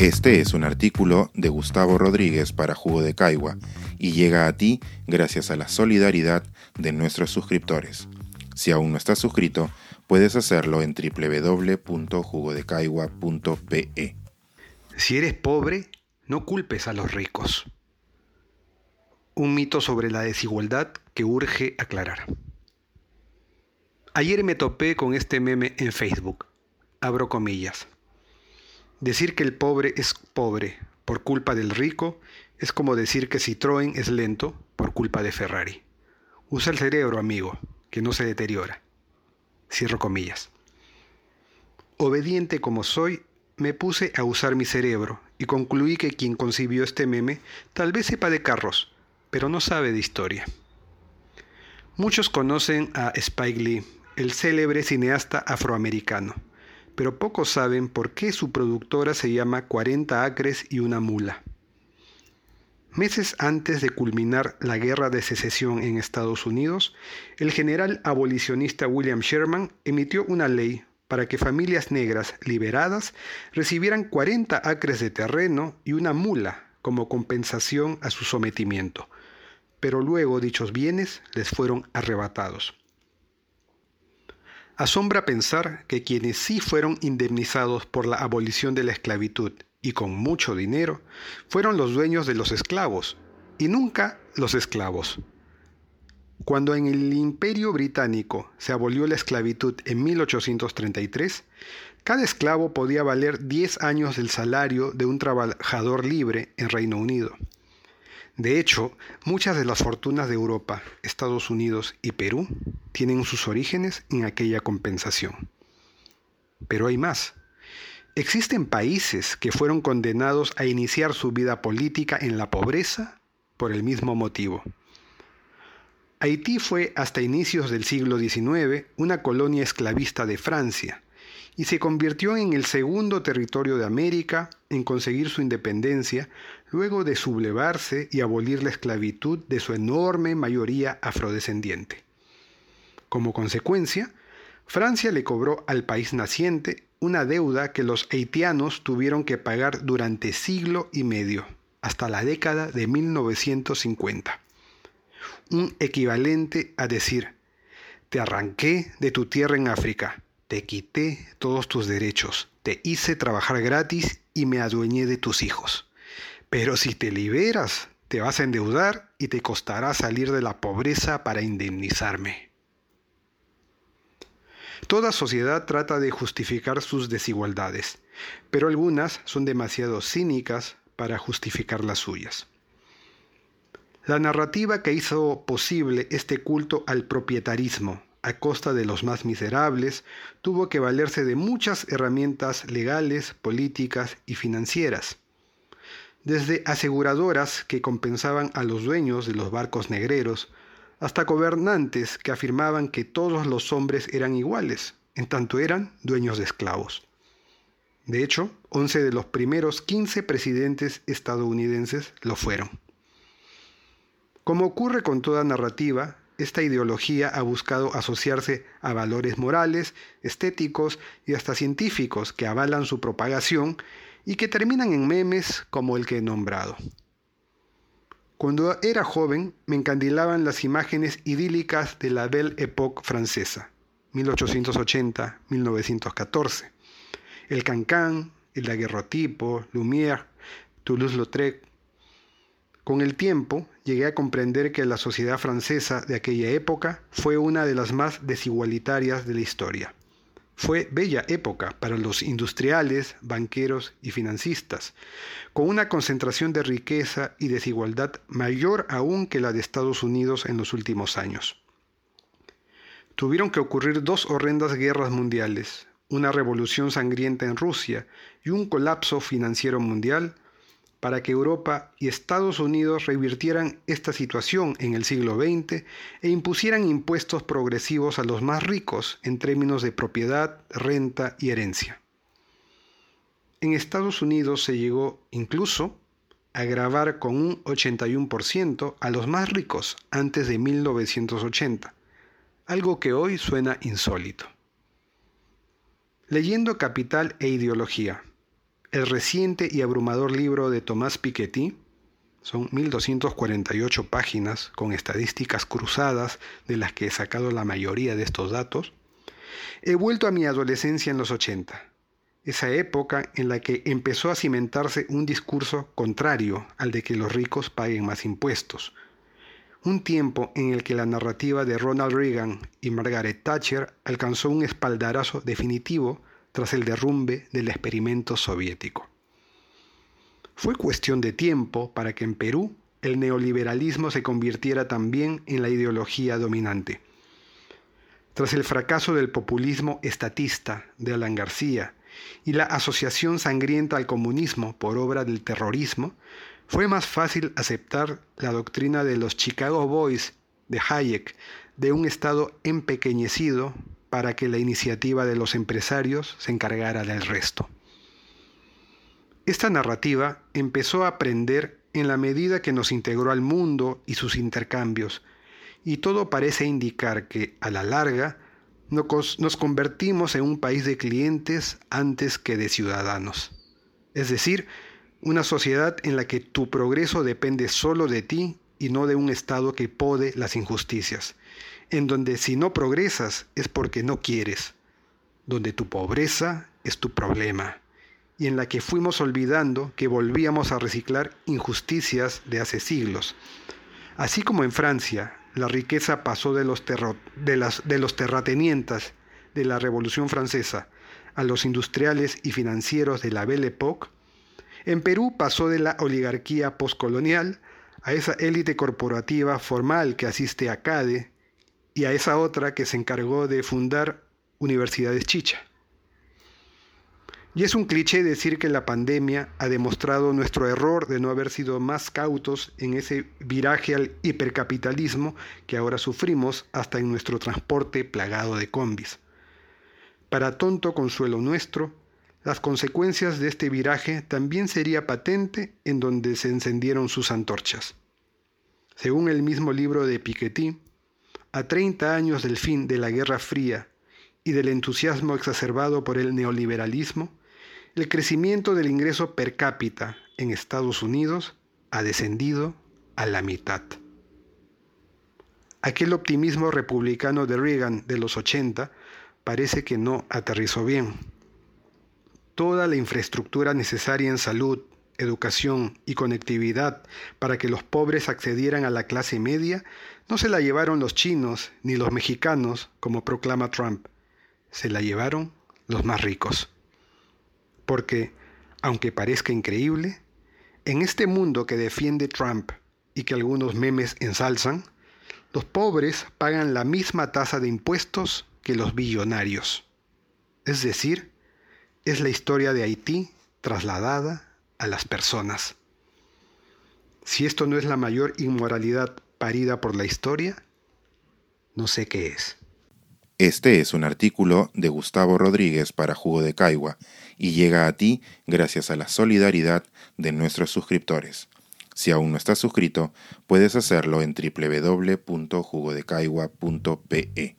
Este es un artículo de Gustavo Rodríguez para Jugo de Caigua y llega a ti gracias a la solidaridad de nuestros suscriptores. Si aún no estás suscrito, puedes hacerlo en www.jugodecaigua.pe. Si eres pobre, no culpes a los ricos. Un mito sobre la desigualdad que urge aclarar. Ayer me topé con este meme en Facebook. Abro comillas. Decir que el pobre es pobre por culpa del rico es como decir que Citroën es lento por culpa de Ferrari. Usa el cerebro, amigo, que no se deteriora. Cierro comillas. Obediente como soy, me puse a usar mi cerebro y concluí que quien concibió este meme tal vez sepa de carros, pero no sabe de historia. Muchos conocen a Spike Lee, el célebre cineasta afroamericano, pero pocos saben por qué su productora se llama 40 acres y una mula. Meses antes de culminar la guerra de secesión en Estados Unidos, el general abolicionista William Sherman emitió una ley para que familias negras liberadas recibieran 40 acres de terreno y una mula como compensación a su sometimiento, pero luego dichos bienes les fueron arrebatados. Asombra pensar que quienes sí fueron indemnizados por la abolición de la esclavitud y con mucho dinero, fueron los dueños de los esclavos, y nunca los esclavos. Cuando en el Imperio Británico se abolió la esclavitud en 1833, cada esclavo podía valer 10 años del salario de un trabajador libre en Reino Unido. De hecho, muchas de las fortunas de Europa, Estados Unidos y Perú tienen sus orígenes en aquella compensación. Pero hay más. Existen países que fueron condenados a iniciar su vida política en la pobreza por el mismo motivo. Haití fue hasta inicios del siglo XIX una colonia esclavista de Francia y se convirtió en el segundo territorio de América en conseguir su independencia luego de sublevarse y abolir la esclavitud de su enorme mayoría afrodescendiente. Como consecuencia, Francia le cobró al país naciente una deuda que los haitianos tuvieron que pagar durante siglo y medio, hasta la década de 1950. Un equivalente a decir, te arranqué de tu tierra en África, te quité todos tus derechos, te hice trabajar gratis y me adueñé de tus hijos. Pero si te liberas, te vas a endeudar y te costará salir de la pobreza para indemnizarme. Toda sociedad trata de justificar sus desigualdades, pero algunas son demasiado cínicas para justificar las suyas. La narrativa que hizo posible este culto al propietarismo a costa de los más miserables tuvo que valerse de muchas herramientas legales, políticas y financieras. Desde aseguradoras que compensaban a los dueños de los barcos negreros, hasta gobernantes que afirmaban que todos los hombres eran iguales, en tanto eran dueños de esclavos. De hecho, 11 de los primeros 15 presidentes estadounidenses lo fueron. Como ocurre con toda narrativa, esta ideología ha buscado asociarse a valores morales, estéticos y hasta científicos que avalan su propagación y que terminan en memes como el que he nombrado. Cuando era joven me encandilaban las imágenes idílicas de la Belle Époque francesa, 1880-1914. El Cancan, el daguerrotipo, Lumière, Toulouse-Lautrec. Con el tiempo llegué a comprender que la sociedad francesa de aquella época fue una de las más desigualitarias de la historia. Fue bella época para los industriales, banqueros y financistas, con una concentración de riqueza y desigualdad mayor aún que la de Estados Unidos en los últimos años. Tuvieron que ocurrir dos horrendas guerras mundiales, una revolución sangrienta en Rusia y un colapso financiero mundial para que Europa y Estados Unidos revirtieran esta situación en el siglo XX e impusieran impuestos progresivos a los más ricos en términos de propiedad, renta y herencia. En Estados Unidos se llegó incluso a grabar con un 81% a los más ricos antes de 1980, algo que hoy suena insólito. Leyendo Capital e Ideología, el reciente y abrumador libro de Tomás Piketty, son 1248 páginas con estadísticas cruzadas de las que he sacado la mayoría de estos datos, he vuelto a mi adolescencia en los 80, esa época en la que empezó a cimentarse un discurso contrario al de que los ricos paguen más impuestos, un tiempo en el que la narrativa de Ronald Reagan y Margaret Thatcher alcanzó un espaldarazo definitivo tras el derrumbe del experimento soviético. Fue cuestión de tiempo para que en Perú el neoliberalismo se convirtiera también en la ideología dominante. Tras el fracaso del populismo estatista de Alan García y la asociación sangrienta al comunismo por obra del terrorismo, fue más fácil aceptar la doctrina de los Chicago Boys de Hayek de un Estado empequeñecido para que la iniciativa de los empresarios se encargara del resto. Esta narrativa empezó a aprender en la medida que nos integró al mundo y sus intercambios, y todo parece indicar que, a la larga, nos convertimos en un país de clientes antes que de ciudadanos. Es decir, una sociedad en la que tu progreso depende solo de ti y no de un Estado que pode las injusticias, en donde si no progresas es porque no quieres, donde tu pobreza es tu problema y en la que fuimos olvidando que volvíamos a reciclar injusticias de hace siglos. Así como en Francia, la riqueza pasó de los, terratenientes de la Revolución Francesa a los industriales y financieros de la Belle Époque, en Perú pasó de la oligarquía postcolonial a esa élite corporativa formal que asiste a CADE y a esa otra que se encargó de fundar universidades chicha. Y es un cliché decir que la pandemia ha demostrado nuestro error de no haber sido más cautos en ese viraje al hipercapitalismo que ahora sufrimos hasta en nuestro transporte plagado de combis. Para tonto consuelo nuestro, las consecuencias de este viraje también sería patente en donde se encendieron sus antorchas. Según el mismo libro de Piketty, a 30 años del fin de la Guerra Fría y del entusiasmo exacerbado por el neoliberalismo, el crecimiento del ingreso per cápita en Estados Unidos ha descendido a la mitad. Aquel optimismo republicano de Reagan de los 80 parece que no aterrizó bien. Toda la infraestructura necesaria en salud, educación y conectividad para que los pobres accedieran a la clase media no se la llevaron los chinos ni los mexicanos, como proclama Trump, se la llevaron los más ricos porque, aunque parezca increíble, en este mundo que defiende Trump y que algunos memes ensalzan, los pobres pagan la misma tasa de impuestos que los billonarios. Es decir, es la historia de Haití trasladada a las personas. Si esto no es la mayor inmoralidad parida por la historia, no sé qué es. Este es un artículo de Gustavo Rodríguez para Jugo de Caigua y llega a ti gracias a la solidaridad de nuestros suscriptores. Si aún no estás suscrito, puedes hacerlo en www.jugodecaigua.pe.